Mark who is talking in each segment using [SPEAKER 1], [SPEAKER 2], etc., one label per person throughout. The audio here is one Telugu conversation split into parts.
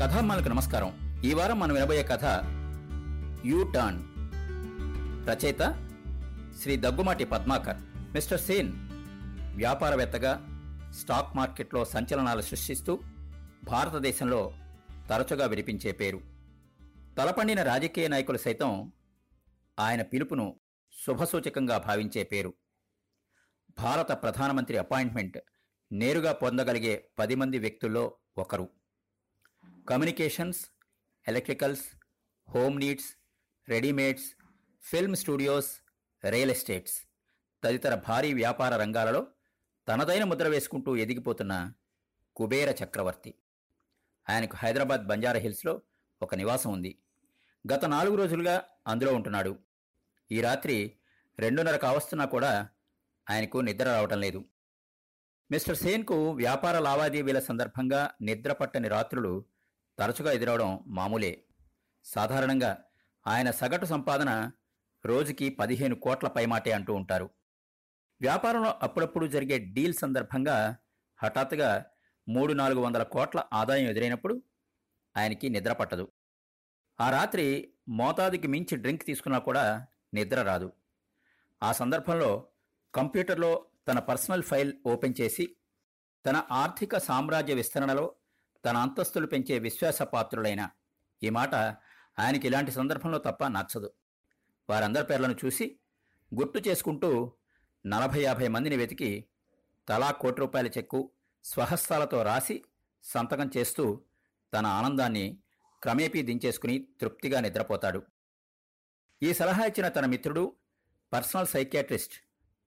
[SPEAKER 1] కథామ్మలకు నమస్కారం. ఈ వారం మనం వినబోయే కథ యూ టర్న్ రచయిత శ్రీ దగ్గుమాటి పద్మాకర్. మిస్టర్ సేన్ వ్యాపారవేత్తగా స్టాక్ మార్కెట్లో సంచలనాలు సృష్టిస్తూ భారతదేశంలో తరచుగా వినిపించే పేరు. తలపండిన రాజకీయ నాయకులు సైతం ఆయన పిలుపును శుభసూచకంగా భావించే పేరు. భారత ప్రధానమంత్రి అపాయింట్మెంట్ నేరుగా పొందగలిగే పది మంది వ్యక్తుల్లో ఒకరు. Communications electricals home needs readymades film studios real estates. తదితర భారీ వ్యాపార రంగాలలో తనదైన ముద్ర వేసుకుంటూ ఎదిగిపోతున్న కుబేర చక్రవర్తి. ఆయనకు హైదరాబాద్ బంజారా హిల్స్లో ఒక నివాసం ఉంది. గత నాలుగు రోజులుగా అందులో ఉంటున్నాడు. ఈ రాత్రి రెండున్నర కావస్తున్నా కూడా ఆయనకు నిద్ర రావటం లేదు. మిస్టర్ సేన్కు వ్యాపార లావాదేవీల సందర్భంగా నిద్ర పట్టని రాత్రులు తరచుగా ఎదురవడం మామూలే. సాధారణంగా ఆయన సగటు సంపాదన రోజుకి పదిహేను కోట్ల పైమాటే అంటూ ఉంటారు. వ్యాపారంలో అప్పుడప్పుడు జరిగే డీల్ సందర్భంగా హఠాత్తుగా మూడు నాలుగు వందల కోట్ల ఆదాయం ఎదురైనప్పుడు ఆయనకి నిద్ర పట్టదు. ఆ రాత్రి మోతాదుకి మించి డ్రింక్ తీసుకున్నా కూడా నిద్ర రాదు. ఆ సందర్భంలో కంప్యూటర్లో తన పర్సనల్ ఫైల్ ఓపెన్ చేసి తన ఆర్థిక సామ్రాజ్య విస్తరణలో తన అంతస్తులు పెంచే విశ్వాసపాత్రులైన. ఈ మాట ఆయనకి ఇలాంటి సందర్భంలో తప్ప నచ్చదు. వారందరి పేర్లను చూసి గుర్తు చేసుకుంటూ నలభై యాభై మందిని వెతికి తలా కోటి రూపాయల చెక్కు స్వహస్తాలతో రాసి సంతకం చేస్తూ తన ఆనందాన్ని క్రమేపీ దించేసుకుని తృప్తిగా నిద్రపోతాడు. ఈ సలహా ఇచ్చిన తన మిత్రుడు పర్సనల్ సైకియాట్రిస్ట్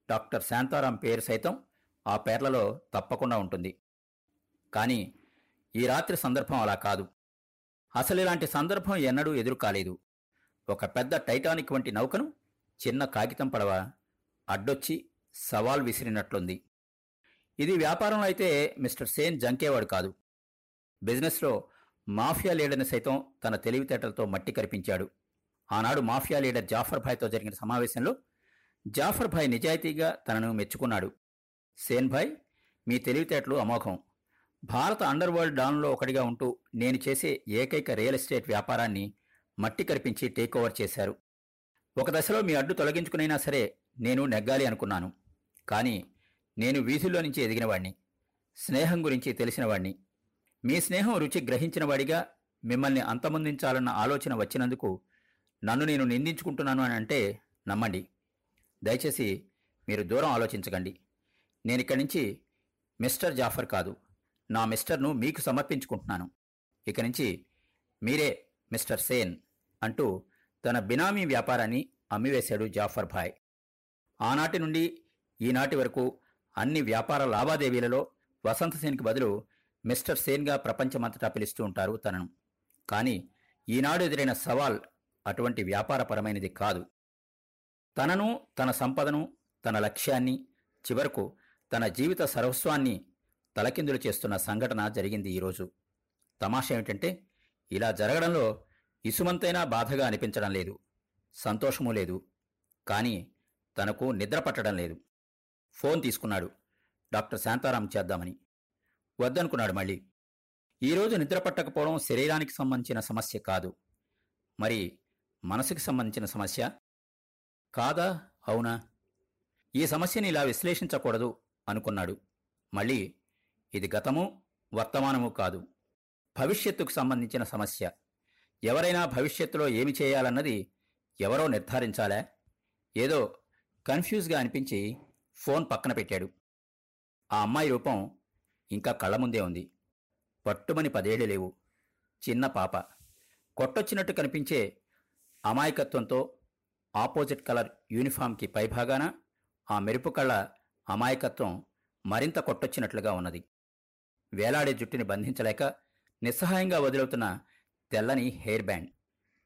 [SPEAKER 1] డాక్టర్ శాంతారాం పేరు సైతం ఆ పేర్లలో తప్పకుండా ఉంటుంది. కానీ ఈ రాత్రి సందర్భం అలా కాదు. అసలు ఇలాంటి సందర్భం ఎన్నడూ ఎదురు కాలేదు ఒక పెద్ద టైటానిక్ వంటి నౌకను చిన్న కాగితం పడవ అడ్డొచ్చి సవాల్ విసిరినట్లుంది. ఇది వ్యాపారంలో అయితే మిస్టర్ సేన్ జంకేవాడు కాదు. బిజినెస్లో మాఫియా లీడర్ని సైతం తన తెలివితేటలతో మట్టి కరిపించాడు. ఆనాడు మాఫియా లీడర్ జాఫర్ భాయ్తో జరిగిన సమావేశంలో జాఫర్ భాయ్ నిజాయితీగా తనను మెచ్చుకున్నాడు. సేన్ భాయ్ మీ తెలివితేటలు అమోఘం. భారత అండర్ వరల్డ్ డాన్లో ఒకటిగా ఉంటూ నేను చేసే ఏకైక రియల్ ఎస్టేట్ వ్యాపారాన్ని మట్టి కరిపించి టేక్ ఓవర్ చేశారు. ఒక దశలో మీ అడ్డు తొలగించుకునైనా సరే నేను నెగ్గాలి అనుకున్నాను. కానీ నేను వీధుల్లో నుంచి ఎదిగినవాణ్ణి స్నేహం గురించి తెలిసినవాణ్ణి. మీ స్నేహం రుచి గ్రహించినవాడిగా మిమ్మల్ని అంతమొందించాలన్న ఆలోచన వచ్చినందుకు నన్ను నేను నిందించుకుంటున్నాను అని అంటే నమ్మండి. దయచేసి మీరు దూరం ఆలోచించకండి. నేనిక్కడి నుంచి మిస్టర్ జాఫర్ కాదు. నా మిస్టర్ను మీకు సమర్పించుకుంటున్నాను. ఇక నుంచి మీరే మిస్టర్ సేన్ అంటూ తన బినామీ వ్యాపారాన్ని అమ్మివేశాడు జాఫర్ భాయ్. ఆనాటి నుండి ఈనాటి వరకు అన్ని వ్యాపార లావాదేవీలలో వసంత సేన్కి బదులు మిస్టర్ సేన్గా ప్రపంచమంతటా పిలుస్తూ ఉంటారు తనను. కానీ ఈనాడు ఎదురైన సవాల్ అటువంటి వ్యాపారపరమైనది కాదు. తనను తన సంపదను తన లక్ష్యాన్ని చివరకు తన జీవిత సర్వస్వాన్ని తలకిందులు చేస్తున్న సంఘటన జరిగింది ఈరోజు. తమాషా ఏమిటంటే ఇలా జరగడంలో ఇసుమంతైనా బాధగా అనిపించడం లేదు సంతోషమూ లేదు కానీ తనకు నిద్ర పట్టడం లేదు. ఫోన్ తీసుకున్నాడు డాక్టర్ శాంతారాం చేద్దామని. వద్దనుకున్నాడు మళ్ళీ. ఈరోజు నిద్ర పట్టకపోవడం శరీరానికి సంబంధించిన సమస్య కాదు. మరి మనసుకి సంబంధించిన సమస్య? కాదా? అవునా? ఈ సమస్యని ఇలా విశ్లేషించకూడదు అనుకున్నాడు. మళ్ళీ ఇది గతము వర్తమానము కాదు. భవిష్యత్తుకు సంబంధించిన సమస్య. ఎవరైనా భవిష్యత్తులో ఏమి చేయాలన్నది ఎవరో నిర్ధారించాలా? ఏదో కన్ఫ్యూజ్గా అనిపించి ఫోన్ పక్కన పెట్టాడు. ఆ అమ్మాయి రూపం ఇంకా కళ్ళ ముందే ఉంది. పట్టుమని పదేళ్ళు లేవు. చిన్న పాప. కొట్టొచ్చినట్టు కనిపించే అమాయకత్వంతో ఆపోజిట్ కలర్ యూనిఫామ్కి పైభాగాన ఆ మెరుపు కళ్ళ అమాయకత్వం మరింత కొట్టొచ్చినట్లుగా ఉన్నది. వేలాడే జుట్టుని బంధించలేక నిస్సహాయంగా వదిలవుతున్న తెల్లని హెయిర్ బ్యాండ్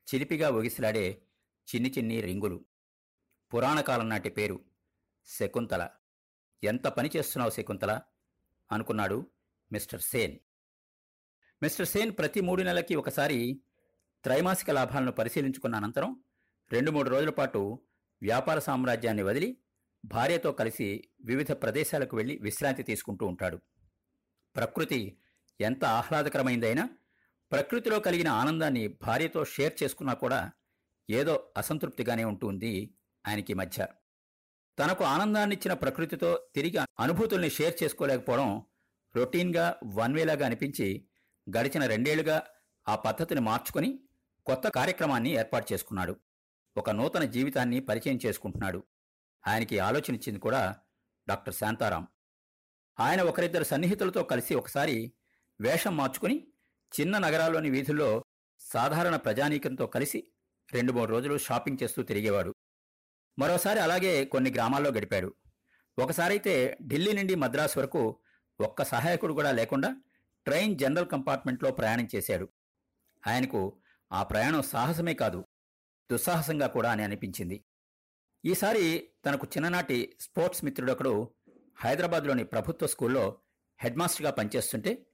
[SPEAKER 1] చిలిపిగా ఒగిసిలాడే చిన్ని చిన్ని రింగులు. పురాణకాలం నాటి పేరు శకుంతల. ఎంత పని చేస్తున్నావు శకుంతల అనుకున్నాడు మిస్టర్ సేన్. మిస్టర్ సేన్ ప్రతి మూడు నెలలకి ఒకసారి త్రైమాసిక లాభాలను పరిశీలించుకున్న అనంతరం రెండు మూడు రోజుల పాటు వ్యాపార సామ్రాజ్యాన్ని వదిలి భార్యతో కలిసి వివిధ ప్రదేశాలకు వెళ్ళి విశ్రాంతి తీసుకుంటూ ఉంటాడు. ప్రకృతి ఎంత ఆహ్లాదకరమైందైనా ప్రకృతిలో కలిగిన ఆనందాన్ని భార్యతో షేర్ చేసుకున్నా కూడా ఏదో అసంతృప్తిగానే ఉంటుంది ఆయనకి మధ్య. తనకు ఆనందాన్నిచ్చిన ప్రకృతితో తిరిగి అనుభూతుల్ని షేర్ చేసుకోలేకపోవడం రొటీన్గా వన్ వేలాగా అనిపించి గడిచిన రెండేళ్ళుగా ఆ పద్ధతిని మార్చుకొని కొత్త కార్యక్రమాన్ని ఏర్పాటు చేసుకున్నాడు. ఒక నూతన జీవితాన్ని పరిచయం చేసుకుంటున్నాడు. ఆయనకి ఆలోచన ఇచ్చింది కూడా డాక్టర్ శాంతారాం. ఆయన ఒకరిద్దరు సన్నిహితులతో కలిసి ఒకసారి వేషం మార్చుకుని చిన్న నగరాల్లోని వీధుల్లో సాధారణ ప్రజానీకంతో కలిసి రెండు మూడు రోజులు షాపింగ్ చేస్తూ తిరిగేవాడు. మరోసారి అలాగే కొన్ని గ్రామాల్లో గడిపాడు. ఒకసారైతే ఢిల్లీ నుండి మద్రాసు వరకు ఒక్క సహాయకుడు కూడా లేకుండా ట్రైన్ జనరల్ కంపార్ట్మెంట్లో ప్రయాణం చేశాడు. ఆయనకు ఆ ప్రయాణం సాహసమే కాదు దుస్సాహసంగా కూడా అని అనిపించింది. ఈసారి తనకు చిన్ననాటి స్పోర్ట్స్ మిత్రుడొకడు హైదరాబాద్లోని ప్రభుత్వ స్కూల్లో హెడ్మాస్టర్గా పనిచేస్తుంటే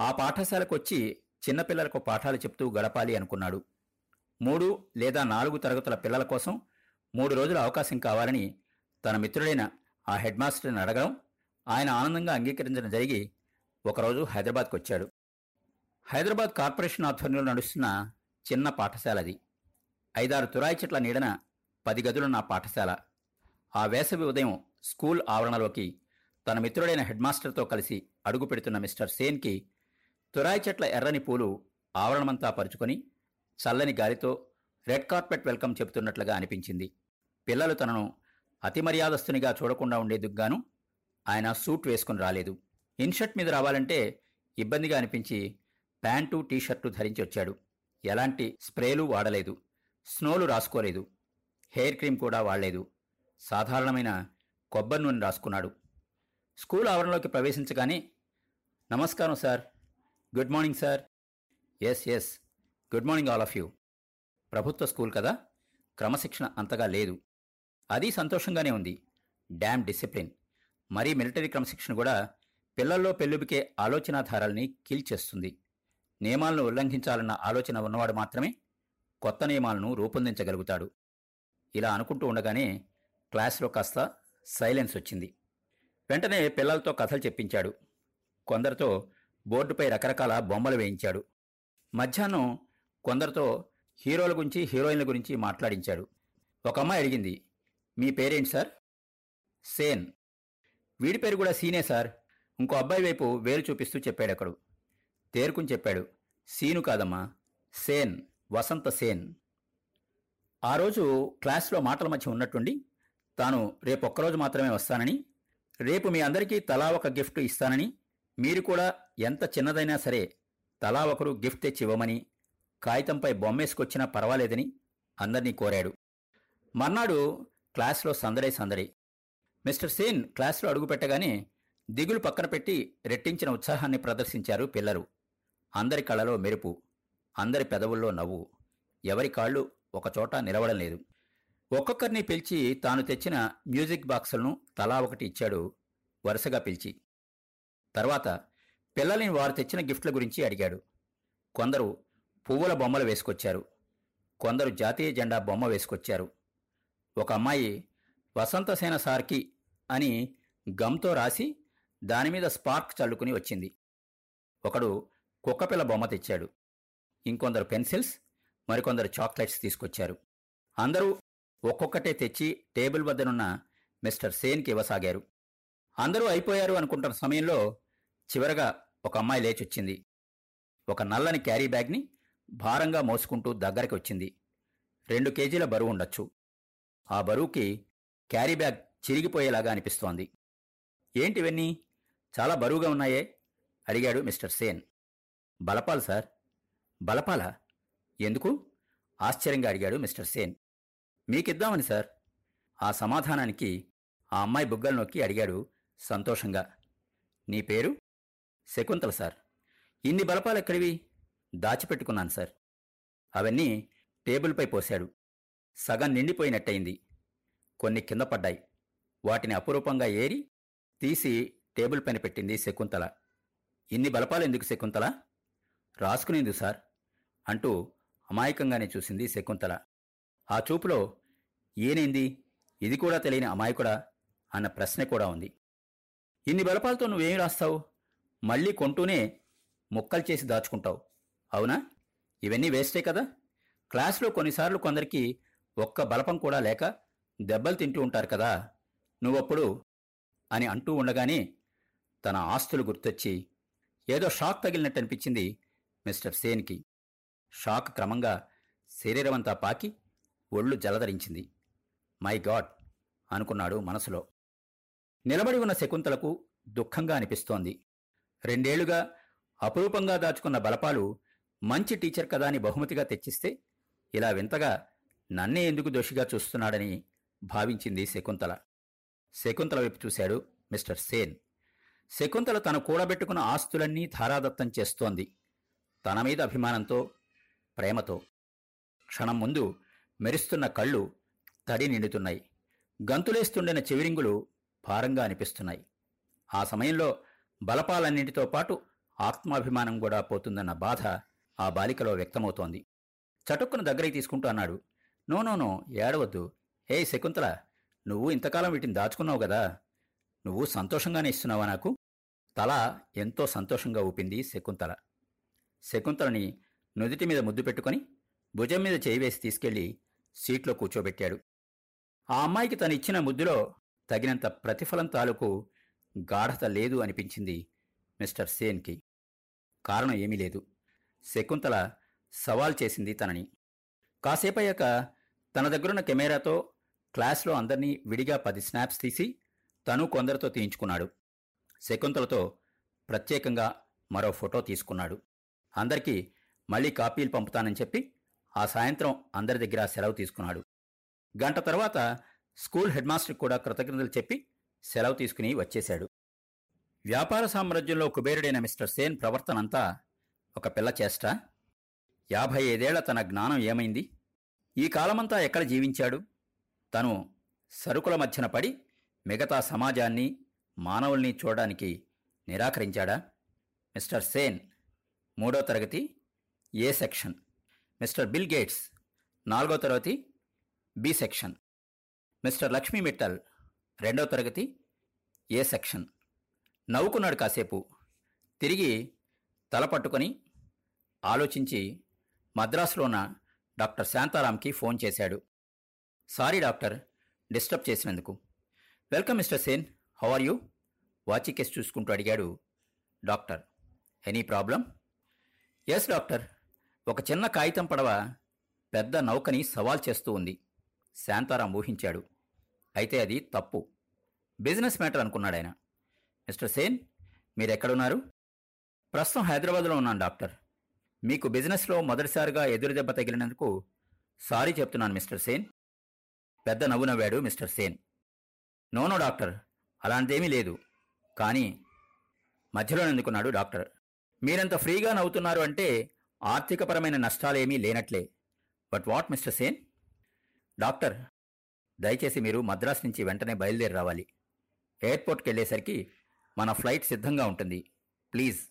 [SPEAKER 1] ఆ పాఠశాలకు వచ్చి చిన్నపిల్లలకు పాఠాలు చెప్తూ గడపాలి అనుకున్నాడు. మూడు లేదా నాలుగు తరగతుల పిల్లల కోసం మూడు రోజుల అవకాశం కావాలని తన మిత్రుడైన ఆ హెడ్మాస్టర్ని అడగడం ఆయన ఆనందంగా అంగీకరించడం జరిగి ఒకరోజు హైదరాబాద్కు వచ్చాడు హైదరాబాద్ కార్పొరేషన్ ఆధ్వర్యంలో నడుస్తున్న చిన్న పాఠశాల అది ఐదారు తురాయి చెట్ల నీడన పది గదులున్న నా పాఠశాల. ఆ వేసవి ఉదయం స్కూల్ ఆవరణలోకి తన మిత్రుడైన హెడ్మాస్టర్తో కలిసి అడుగు పెడుతున్న మిస్టర్ సేన్కి తురాయి చెట్ల ఎర్రని పూలు ఆవరణమంతా పరుచుకొని చల్లని గాలితో రెడ్ కార్పెట్ వెల్కమ్ చెబుతున్నట్లుగా అనిపించింది. పిల్లలు తనను అతి మర్యాదస్తునిగా చూడకుండా ఉండేందుకుగాను ఆయన సూట్ వేసుకుని రాలేదు. ఇన్షర్ట్ మీద రావాలంటే ఇబ్బందిగా అనిపించి ప్యాంటు టీషర్టు ధరించి వచ్చాడు. ఎలాంటి స్ప్రేలు వాడలేదు. స్నోలు రాసుకోలేదు. హెయిర్ క్రీమ్ కూడా వాడలేదు. సాధారణమైన కొబ్బరి నూనె రాసుకున్నాడు. స్కూల్ ఆవరణలోకి ప్రవేశించగానే నమస్కారం sir. Good morning sir. Yes yes good morning all of you. ప్రభుత్వ స్కూల్ కదా? క్రమశిక్షణ అంతగా లేదు. అది సంతోషంగానే ఉంది. Dam discipline. మరీ మిలిటరీ క్రమశిక్షణ కూడా పిల్లల్లో పెళ్ళుబికే ఆలోచనాధారాల్ని కీల్చేస్తుంది నియమాలను ఉల్లంఘించాలన్న ఆలోచన ఉన్నవాడు మాత్రమే కొత్త నియమాలను రూపొందించగలుగుతాడు. ఇలా అనుకుంటూ ఉండగానే క్లాస్లో కాస్త సైలెన్స్ వచ్చింది. వెంటనే పిల్లలతో కథలు చెప్పించాడు. కొందరితో బోర్డుపై రకరకాల బొమ్మలు వేయించాడు. మధ్యాహ్నం కొందరితో హీరోల గురించి హీరోయిన్ల గురించి మాట్లాడించాడు. ఒక అమ్మాయి అడిగింది మీ పేరేంటి సార్? సేన్. వీడి పేరు కూడా సీనే సార్. ఇంకో అబ్బాయి వైపు వేలు చూపిస్తూ చెప్పాడు అక్కడు. తేరుకుని చెప్పాడు సీను కాదమ్మా సేన్ వసంత సేన్. ఆ రోజు క్లాస్లో మాటల మధ్య ఉన్నట్టుండి తాను రేపు ఒక్కరోజు మాత్రమే వస్తానని రేపు మీ అందరికీ తలా ఒక గిఫ్ట్ ఇస్తానని మీరు కూడా ఎంత చిన్నదైనా సరే తలా ఒకరు గిఫ్ట్ తెచ్చి ఇవ్వమని కాగితంపై బొమ్మేసుకొచ్చినా పర్వాలేదని అందర్నీ కోరాడు. మర్నాడు క్లాస్లో సందడే సందడి. మిస్టర్ సేన్ క్లాస్లో అడుగుపెట్టగానే దిగులు పక్కన పెట్టి రెట్టించిన ఉత్సాహాన్ని ప్రదర్శించారు పిల్లలు. అందరి కళ్ళలో మెరుపు అందరి పెదవుల్లో నవ్వు. ఎవరి కాళ్ళు ఒకచోట నిలవడం లేదు. ఒక్కొక్కరిని పిలిచి తాను తెచ్చిన మ్యూజిక్ బాక్సులను తలా ఒకటి ఇచ్చాడు వరుసగా పిలిచి. తర్వాత పిల్లల్ని వారు తెచ్చిన గిఫ్ట్ల గురించి అడిగాడు. కొందరు పువ్వుల బొమ్మలు వేసుకొచ్చారు. కొందరు జాతీయ జెండా బొమ్మ వేసుకొచ్చారు. ఒక అమ్మాయి వసంతసేన సార్కి అని గమ్తో రాసి దానిమీద స్పార్క్ చల్లుకుని వచ్చింది. ఒకడు కుక్కపిల్ల బొమ్మ తెచ్చాడు. ఇంకొందరు పెన్సిల్స్ మరికొందరు చాక్లెట్స్ తీసుకొచ్చారు. అందరూ ఒక్కొక్కటే తెచ్చి టేబుల్ వద్దనున్న మిస్టర్ సేన్కి ఇవ్వసాగారు. అందరూ అయిపోయారు అనుకుంటున్న సమయంలో చివరగా ఒక అమ్మాయి లేచొచ్చింది. ఒక నల్లని క్యారీ బ్యాగ్ని భారంగా మోసుకుంటూ దగ్గరికి వచ్చింది. రెండు కేజీల బరువు ఉండొచ్చు. ఆ బరువుకి క్యారీ బ్యాగ్ చిరిగిపోయేలాగా అనిపిస్తోంది. ఏంటివన్నీ చాలా బరువుగా ఉన్నాయే? అడిగాడు మిస్టర్ సేన్. బలపాల్ సార్. బలపాలా? ఎందుకు? ఆశ్చర్యంగా అడిగాడు మిస్టర్ సేన్. మీకిద్దామని సార్. ఆ సమాధానానికి ఆ అమ్మాయి బుగ్గలు నొక్కి అడిగాడు సంతోషంగా. నీ పేరు? శకుంతల సార్. ఇన్ని బలపాలు ఎక్కడివి? దాచిపెట్టుకున్నాను సార్. అవన్నీ టేబుల్పై పోశాడు. సగం నిండిపోయినట్టయింది. కొన్ని కింద పడ్డాయి. వాటిని అపురూపంగా ఏరి తీసి టేబుల్ పైన పెట్టింది శకుంతల. ఇన్ని బలపాలు ఎందుకు శకుంతల? రాసుకునేందుకు సార్ అంటూ అమాయకంగానే చూసింది శకుంతల. ఆ చూపులో ఏనేంది ఇది కూడా తెలియని అమాయకుడా? అన్న ప్రశ్న కూడా ఉంది. ఇన్ని బలపాలతో నువ్వేమి రాస్తావు? మళ్ళీ కొంటూనే ముక్కలు చేసి దాచుకుంటావు. అవునా? ఇవన్నీ వేస్టే కదా? క్లాస్లో కొన్నిసార్లు కొందరికి ఒక్క బలపం కూడా లేక దెబ్బలు తింటూ ఉంటారు కదా? నువ్వప్పుడు అని అంటూ ఉండగానే తన ఆస్తులు గుర్తొచ్చి ఏదో షాక్ తగిలినట్టు అనిపించింది మిస్టర్ సేన్కి. షాక్ క్రమంగా శరీరమంతా పాకి ఒళ్ళు జలధరించింది. My God! అనుకున్నాడు మనసులో. నిలబడి ఉన్న శకుంతలకు దుఃఖంగా అనిపిస్తోంది. రెండేళ్ళుగా అపురూపంగా దాచుకున్న బలపాలు మంచి టీచర్ కదా అని బహుమతిగా తెచ్చిస్తే ఇలా వింతగా నన్నే ఎందుకు దోషిగా చూస్తున్నాడని భావించింది శకుంతల. శకుంతల వైపు చూశాడు మిస్టర్ సేన్. శకుంతల తను కూడబెట్టుకున్న ఆస్తులన్నీ ధారాదత్తం చేస్తోంది. తన మీద అభిమానంతో ప్రేమతో. క్షణం ముందు మెరుస్తున్న కళ్ళు తడి నిండుతున్నాయి. గంతులేస్తుండిన చెవిరింగులు భారంగా అనిపిస్తున్నాయి. ఆ సమయంలో బలపాలన్నింటితో పాటు ఆత్మాభిమానం కూడా పోతుందన్న బాధ ఆ బాలికలో వ్యక్తమవుతోంది. చటుక్కున దగ్గరికి తీసుకుంటూ అన్నాడు నో నో నో ఏడవద్దు. ఏ శకుంతల నువ్వు ఇంతకాలం వీటిని దాచుకున్నావు కదా. నువ్వు సంతోషంగానే ఇస్తున్నావా నాకు? తల ఎంతో సంతోషంగా ఊపింది శకుంతల. శకుంతలని నుదుటి మీద ముద్దు పెట్టుకొని భుజం మీద చేయి వేసి తీసుకెళ్ళి సీట్లో కూర్చోబెట్టాడు. ఆ అమ్మాయికి తను ఇచ్చిన ముద్దులో తగినంత ప్రతిఫలం తాలూకు గాఢత లేదు అనిపించింది మిస్టర్ సేన్కి. కారణం ఏమీ లేదు. శకుంతల సవాల్ చేసింది తనని. కాసేపయ్యాక తన దగ్గరున్న కెమెరాతో క్లాస్లో అందర్నీ విడిగా పది స్నాప్స్ తీసి తను కొందరితో తీయించుకున్నాడు. శకుంతలతో ప్రత్యేకంగా మరో ఫోటో తీసుకున్నాడు. అందరికీ మళ్ళీ కాపీలు పంపుతానని చెప్పి ఆ సాయంత్రం అందరి దగ్గర సెలవు తీసుకున్నాడు. గంట తర్వాత స్కూల్ హెడ్మాస్టర్ కూడా కృతజ్ఞతలు చెప్పి సెలవు తీసుకుని వచ్చేశాడు. వ్యాపార సామ్రాజ్యంలో కుబేరుడైన మిస్టర్ సేన్ ప్రవర్తనంతా ఒక పిల్ల చేష్ట. యాభై ఐదేళ్ళ తన జ్ఞానం ఏమైంది? ఈ కాలమంతా ఎక్కడ జీవించాడు? తను సరుకుల మధ్యన పడి మిగతా సమాజాన్ని మానవుల్ని చూడడానికి నిరాకరించాడా? మిస్టర్ సేన్ మూడో తరగతి A section? Mister Bill Gates నాలుగో తరగతి B section. Mister Lakshmi Mittal రెండో తరగతి ఏ సెక్షన్. నవ్వుకున్నాడు కాసేపు. తిరిగి తల పట్టుకొని ఆలోచించి మద్రాసులోన ఉన్న డాక్టర్ శాంతారాంకి ఫోన్ చేశాడు. సారీ డాక్టర్ డిస్టర్బ్ చేసినందుకు. Welcome mister Sen how are you? Watch case చూసుకుంటూ అడిగాడు doctor. Any problem? Yes doctor ఒక చిన్న కాగితం పడవ పెద్ద నౌకని సవాల్ చేస్తూ ఉంది. శాంతారాం ఊహించాడు. అయితే అది తప్పు. బిజినెస్ మ్యాటర్ అనుకున్నాడు ఆయన. మిస్టర్ సేన్ మీరెక్కడున్నారు? ప్రస్తుతం హైదరాబాద్లో ఉన్నాను డాక్టర్. మీకు బిజినెస్లో మొదటిసారిగా ఎదురుదెబ్బ తగిలినందుకు సారీ చెప్తున్నాను మిస్టర్ సేన్. పెద్ద నవ్వు నవ్వాడు మిస్టర్ సేన్. నోనో డాక్టర్ అలాంటిదేమీ లేదు. కానీ మధ్యలో ఎందుకున్నాడు డాక్టర్. మీరంత ఫ్రీగా నవ్వుతున్నారు అంటే ఆర్థికపరమైన నష్టాలేమీ లేనట్లే. But what mister Sen doctor దయచేసి మీరు మద్రాస్ నుంచి వెంటనే బయలుదేరి రావాలి. ఎయిర్పోర్ట్కి వెళ్ళేసరికి మన ఫ్లైట్ సిద్ధంగా ఉంటుంది. ప్లీజ్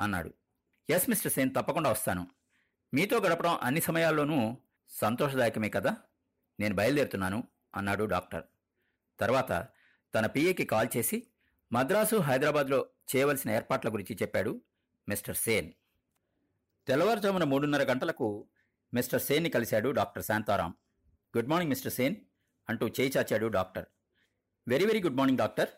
[SPEAKER 1] అన్నాడు. ఎస్ మిస్టర్ సేన్ తప్పకుండా వస్తాను. మీతో గడపడం అన్ని సమయాల్లోనూ సంతోషదాయకమే కదా? నేను బయలుదేరుతున్నాను అన్నాడు డాక్టర్. తర్వాత తన పిఏకి కాల్ చేసి మద్రాసు హైదరాబాద్లో చేయవలసిన ఏర్పాట్ల గురించి చెప్పాడు మిస్టర్ సేన్. తెల్లవారుజామున మూడున్నర గంటలకు మిస్టర్ సేన్ని కలిశాడు doctor Shantaram. Good morning mister Sen అంటూ చేయి చాచాడు doctor. Very very good morning doctor.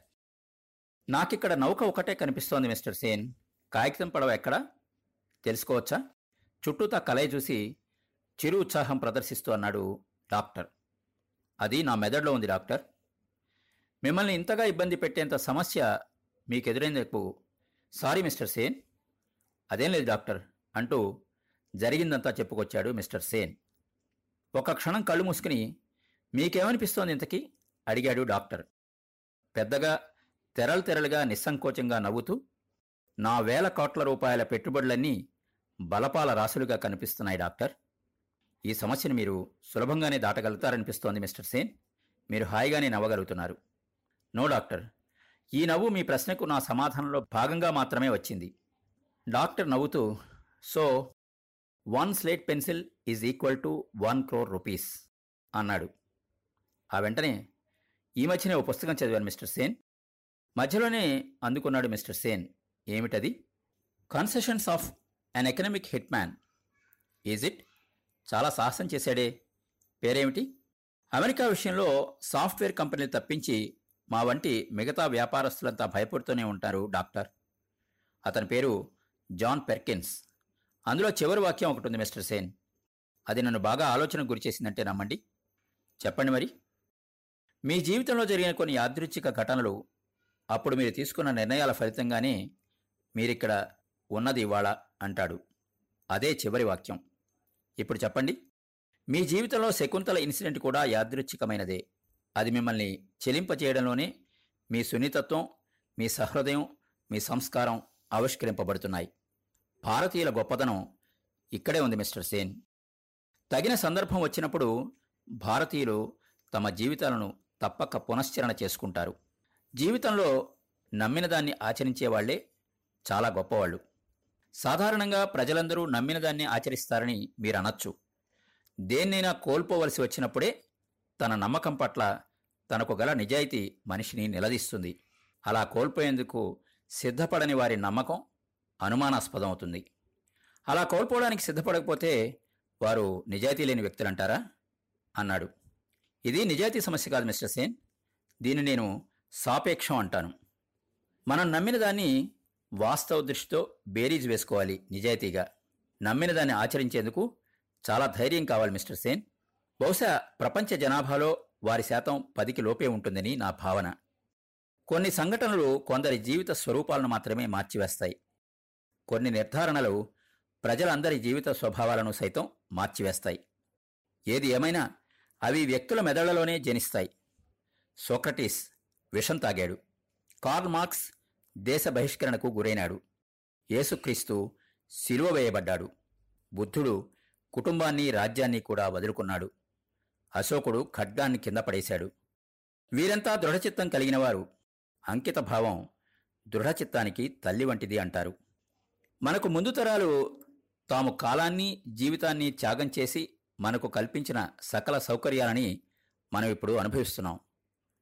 [SPEAKER 1] నాకిక్కడ నౌక ఒకటే కనిపిస్తోంది మిస్టర్ సేన్. కాగితం పడవ ఎక్కడా? తెలుసుకోవచ్చా? చుట్టూతా కలయి చూసి చిరు ఉత్సాహం ప్రదర్శిస్తూ అన్నాడు డాక్టర్. అది నా మెదడులో ఉంది డాక్టర్. మిమ్మల్ని ఇంతగా ఇబ్బంది పెట్టేంత సమస్య మీకు ఎదురైనందుకు సారీ మిస్టర్ సేన్. అదేం లేదు డాక్టర్. అంటూ జరిగిందంతా చెప్పుకొచ్చాడు మిస్టర్ సేన్. ఒక క్షణం కళ్ళు మూసుకుని మీకేమనిపిస్తోంది ఇంతకీ? అడిగాడు డాక్టర్. పెద్దగా తెరలు తెరలుగా నిస్సంకోచంగా నవ్వుతూ నా వేల కోట్ల రూపాయల పెట్టుబడులన్నీ బలపాల రాసులుగా కనిపిస్తున్నాయి డాక్టర్. ఈ సమస్యను మీరు సులభంగానే దాటగలుగుతారనిపిస్తోంది మిస్టర్ సేన్. మీరు హాయిగానే నవ్వగలుగుతున్నారు. No doctor. ఈ నవ్వు మీ ప్రశ్నకు నా సమాధానంలో భాగంగా మాత్రమే వచ్చింది. డాక్టర్ నవ్వుతూ so one slate pencil is equal to one crore rupees అన్నాడు. ఆ వెంటనే ఈ మధ్యనే ఓ పుస్తకం చదివాను మిస్టర్ సేన్. మధ్యలోనే అందుకున్నాడు మిస్టర్ సేన్. ఏమిటది? Concessions of an economic hit man is it? చాలా సాహసం చేశాడే. పేరేమిటి? అమెరికా విషయంలో సాఫ్ట్వేర్ కంపెనీలు తప్పించి మా వంటి మిగతా వ్యాపారస్తులంతా భయపడుతూనే ఉంటారు డాక్టర్. అతని పేరు జాన్ పెర్కిన్స్. అందులో చివరి వాక్యం ఒకటి ఉంది మిస్టర్ సేన్. అది నన్ను బాగా ఆలోచనకు గురిచేసిందంటే నమ్మండి. చెప్పండి మరి. మీ జీవితంలో జరిగిన కొన్ని యాదృచ్ఛిక ఘటనలు అప్పుడు మీరు తీసుకున్న నిర్ణయాల ఫలితంగానే మీరిక్కడ ఉన్నది ఇవాళ అంటాడు. అదే చివరి వాక్యం. ఇప్పుడు చెప్పండి. మీ జీవితంలో శకుంతల ఇన్సిడెంట్ కూడా యాదృచ్ఛికమైనదే. అది మిమ్మల్ని చెలింపచేయడంలోనే మీ సున్నితత్వం మీ సహృదయం మీ సంస్కారం ఆవిష్కరింపబడుతున్నాయి. భారతీయుల గొప్పతనం ఇక్కడే ఉంది మిస్టర్ సేన్. తగిన సందర్భం వచ్చినప్పుడు భారతీయులు తమ జీవితాలను తప్పక పునశ్చరణ చేసుకుంటారు. జీవితంలో నమ్మిన దాన్ని ఆచరించే చాలా గొప్పవాళ్ళు. సాధారణంగా ప్రజలందరూ నమ్మిన దాన్ని ఆచరిస్తారని మీరు అనొచ్చు దేన్నైనా కోల్పోవలసి వచ్చినప్పుడే తన నమ్మకం పట్ల తనకు గల నిజాయితీ మనిషిని నిలదీస్తుంది. అలా కోల్పోయేందుకు సిద్ధపడని వారి నమ్మకం అనుమానాస్పదం అవుతుంది అలా కోల్పోవడానికి సిద్ధపడకపోతే వారు నిజాయితీ లేని వ్యక్తులంటారా? అన్నాడు. ఇది నిజాయితీ సమస్య కాదు మిస్టర్ సేన్. దీన్ని నేను సాపేక్షం అంటాను. మనం నమ్మిన దాన్ని వాస్తవ దృష్టితో బేరీజ్ వేసుకోవాలి నిజాయితీగా. నమ్మిన దాన్ని ఆచరించేందుకు చాలా ధైర్యం కావాలి మిస్టర్ సేన్. బహుశా ప్రపంచ జనాభాలో వారి శాతం పదికి లోపే ఉంటుందని నా భావన. కొన్ని సంఘటనలు కొందరి జీవిత స్వరూపాలను మాత్రమే మార్చివేస్తాయి. కొన్ని నిర్ధారణలు ప్రజలందరి జీవిత స్వభావాలను సైతం మార్చివేస్తాయి. ఏది ఏమైనా అవి వ్యక్తుల మెదళ్ళలోనే జనిస్తాయి. సోక్రటీస్ విషం తాగాడు. కార్ల్ మార్క్స్ దేశ బహిష్కరణకు గురైనాడు. యేసుక్రీస్తు సిలువ వేయబడ్డాడు. బుద్ధుడు కుటుంబాన్ని రాజ్యాన్ని కూడా వదులుకున్నాడు. అశోకుడు ఖడ్గాన్ని కింద పడేశాడు. వీరంతా దృఢచిత్తం కలిగినవారు అంకితభావం దృఢచిత్తానికి తల్లి వంటిది అంటారు. మనకు ముందు తరాలు తాము కాలాన్ని జీవితాన్ని త్యాగం చేసి మనకు కల్పించిన సకల సౌకర్యాలని మనం ఇప్పుడు అనుభవిస్తున్నాం.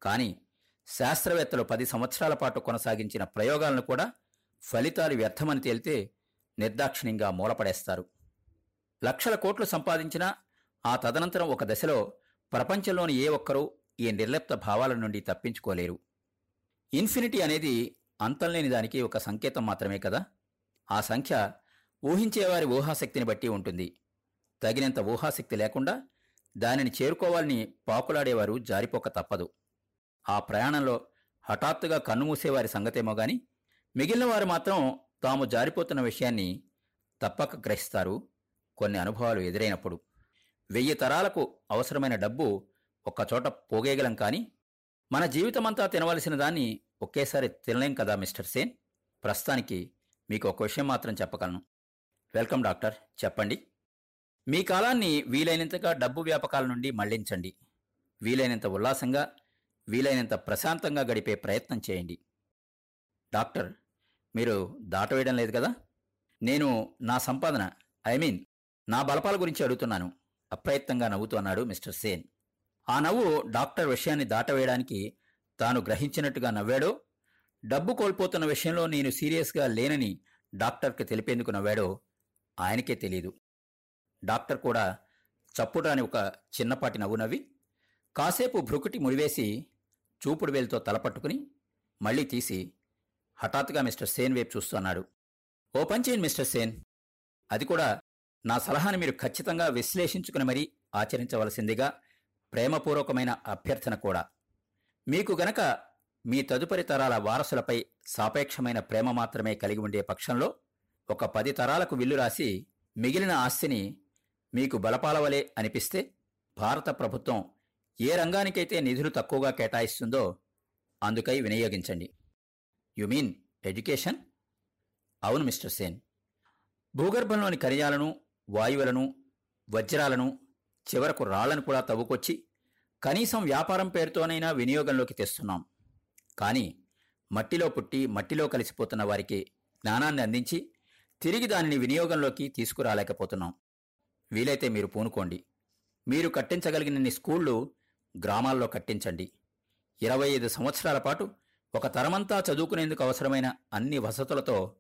[SPEAKER 1] కానీ శాస్త్రవేత్తలు పది సంవత్సరాల పాటు కొనసాగించిన ప్రయోగాలను కూడా ఫలితాలు వ్యర్థమని తేలితే నిర్దాక్షిణ్యంగా మూలపడేస్తారు. లక్షల కోట్లు సంపాదించినా ఆ తదనంతరం ఒక దశలో ప్రపంచంలోని ఏ ఒక్కరూ ఈ నిర్లిప్త భావాల నుండి తప్పించుకోలేరు. ఇన్ఫినిటీ అనేది అంతంలేని దానికి ఒక సంకేతం మాత్రమే కదా? ఆ సంఖ్య ఊహించేవారి ఊహాశక్తిని బట్టి ఉంటుంది. తగినంత ఊహాశక్తి లేకుండా దానిని చేరుకోవాలని పాకులాడేవారు జారిపోక తప్పదు. ఆ ప్రయాణంలో హఠాత్తుగా కన్నుమూసేవారి సంగతేమో గాని మిగిలిన వారు మాత్రం తాము జారిపోతున్న విషయాన్ని తప్పక గ్రహిస్తారు. కొన్ని అనుభవాలు ఎదురైనప్పుడు వెయ్యి తరాలకు అవసరమైన డబ్బు ఒక్కచోట పోగేయగలం కానీ మన జీవితమంతా తినవలసిన దాన్ని ఒకేసారి తినలేం కదా మిస్టర్ సేన్? ప్రస్తుతానికి మీకు ఒక విషయం మాత్రం చెప్పగలను. Welcome doctor. చెప్పండి. మీ కాలాన్ని వీలైనంతగా డబ్బు వ్యాపకాల నుండి మళ్ళించండి. వీలైనంత ఉల్లాసంగా వీలైనంత ప్రశాంతంగా గడిపే ప్రయత్నం చేయండి. డాక్టర్ మీరు దాటవేయడం లేదు కదా? నేను నా సంపాదన ఐ మీన్ నా బలపాల గురించి అడుగుతున్నాను. అప్రయత్నంగా నవ్వుతూ అన్నాడు మిస్టర్ సేన్. ఆ నవ్వు డాక్టర్ విషయాన్ని దాటవేయడానికి తాను గ్రహించినట్టుగా నవ్వాడో డబ్బు కోల్పోతున్న విషయంలో నేను సీరియస్గా లేనని డాక్టర్కి తెలిపేందుకు నవ్వాడో ఆయనకే తెలియదు డాక్టర్ కూడా చప్పుడాని ఒక చిన్నపాటి నవ్వు నవ్వి కాసేపు భ్రుకుటి ముడివేసి చూపుడు వేలుతో తలపట్టుకుని మళ్ళీ తీసి హఠాత్తుగా మిస్టర్ సేన్ వైపు చూస్తున్నాడు ఓ పని చేయండి మిస్టర్ సేన్. అది కూడా నా సలహాను మీరు ఖచ్చితంగా విశ్లేషించుకుని మరీ ఆచరించవలసిందిగా ప్రేమపూర్వకమైన అభ్యర్థన కూడా. మీకు గనక మీ తదుపరి తరాల వారసులపై సాపేక్షమైన ప్రేమ మాత్రమే కలిగి ఉండే పక్షంలో ఒక పది తరాలకు విల్లు రాసి మిగిలిన ఆస్తిని మీకు బలపాలవలే అనిపిస్తే భారత ప్రభుత్వం ఏ రంగానికైతే నిధులు తక్కువగా కేటాయిస్తుందో అందుకై వినియోగించండి. యు మీన్ ఎడ్యుకేషన్ అవును మిస్టర్ సేన్. భూగర్భంలోని ఖనిజాలను వాయువులను వజ్రాలను చివరకు రాళ్ళను కూడా తవ్వుకొచ్చి కనీసం వ్యాపారం పేరుతోనైనా వినియోగంలోకి తెస్తున్నాం. కానీ మట్టిలో పుట్టి మట్టిలో కలిసిపోతున్న వారికి జ్ఞానాన్ని అందించి తిరిగి దానిని వినియోగంలోకి తీసుకురాలేకపోతున్నాం. వీలైతే మీరు పూనుకోండి. మీరు కట్టించగలిగినన్ని స్కూళ్ళు గ్రామాల్లో కట్టించండి. ఇరవై ఐదు సంవత్సరాల పాటు ఒక తరమంతా చదువుకునేందుకు అవసరమైన అన్ని వసతులతో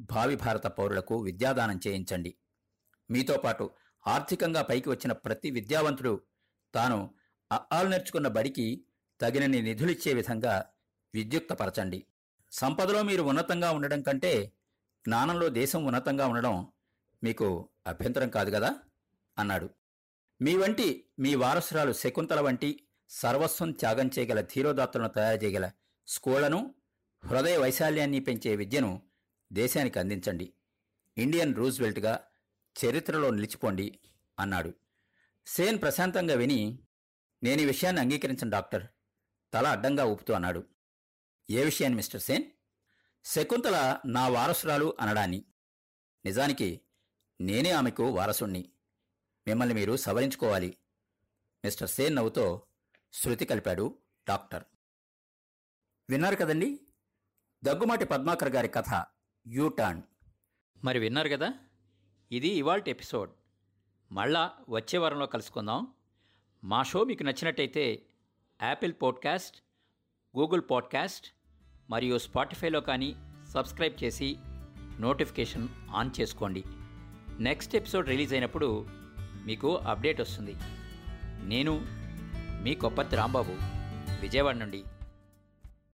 [SPEAKER 1] భావి భారత పౌరులకు విద్యాదానం చేయించండి. మీతో పాటు ఆర్థికంగా పైకి వచ్చిన ప్రతి విద్యావంతుడు తాను అఆలు నేర్చుకున్న బడికి తగినన్ని నిధులిచ్చే విధంగా విద్యుక్తపరచండి. సంపదలో మీరు ఉన్నతంగా ఉండడం కంటే జ్ఞానంలో దేశం ఉన్నతంగా ఉండడం మీకు అభ్యంతరం కాదు కదా? అన్నాడు. మీ వంటి మీ వారసురాలు శకుంతల వంటి సర్వస్వం త్యాగం చేయగల ధీరోదాత్తులను తయారు చేయగల స్కూళ్ళను హృదయ వైశాల్యాన్ని పెంచే విద్యను దేశానికి అందించండి. ఇండియన్ రూజ్వెల్ట్గా చరిత్రలో నిలిచిపోండి అన్నాడు. సేన్ ప్రశాంతంగా విని నేను ఈ విషయాన్ని అంగీకరించను డాక్టర్. తల అడ్డంగా ఊపుతూ అన్నాడు. ఏ విషయాన్ని మిస్టర్ సేన్? శకుంతల నా వారసురాలు అనడాన్ని నిజానికి నేనే ఆమెకు వారసుణ్ణి. మిమ్మల్ని మీరు సవరించుకోవాలి. మిస్టర్ సేన్ నవ్వుతో శృతి కలిపాడు డాక్టర్. విన్నారు కదండి? దగ్గుమాటి పద్మాకర్ గారి కథ యూ టర్న్.
[SPEAKER 2] మరి విన్నారు కదా? ఇది ఇవాల్ట్ ఎపిసోడ్. మళ్ళా వచ్చే వారంలో కలుసుకుందాం. మా షో మీకు నచ్చినట్టయితే యాపిల్ పాడ్కాస్ట్ గూగుల్ పాడ్కాస్ట్ మరియు స్పాటిఫైలో కానీ సబ్స్క్రైబ్ చేసి నోటిఫికేషన్ ఆన్ చేసుకోండి. నెక్స్ట్ ఎపిసోడ్ రిలీజ్ అయినప్పుడు మీకు అప్డేట్ వస్తుంది. నేను మీ కొప్పతి రాంబాబు విజయవాడ నుండి.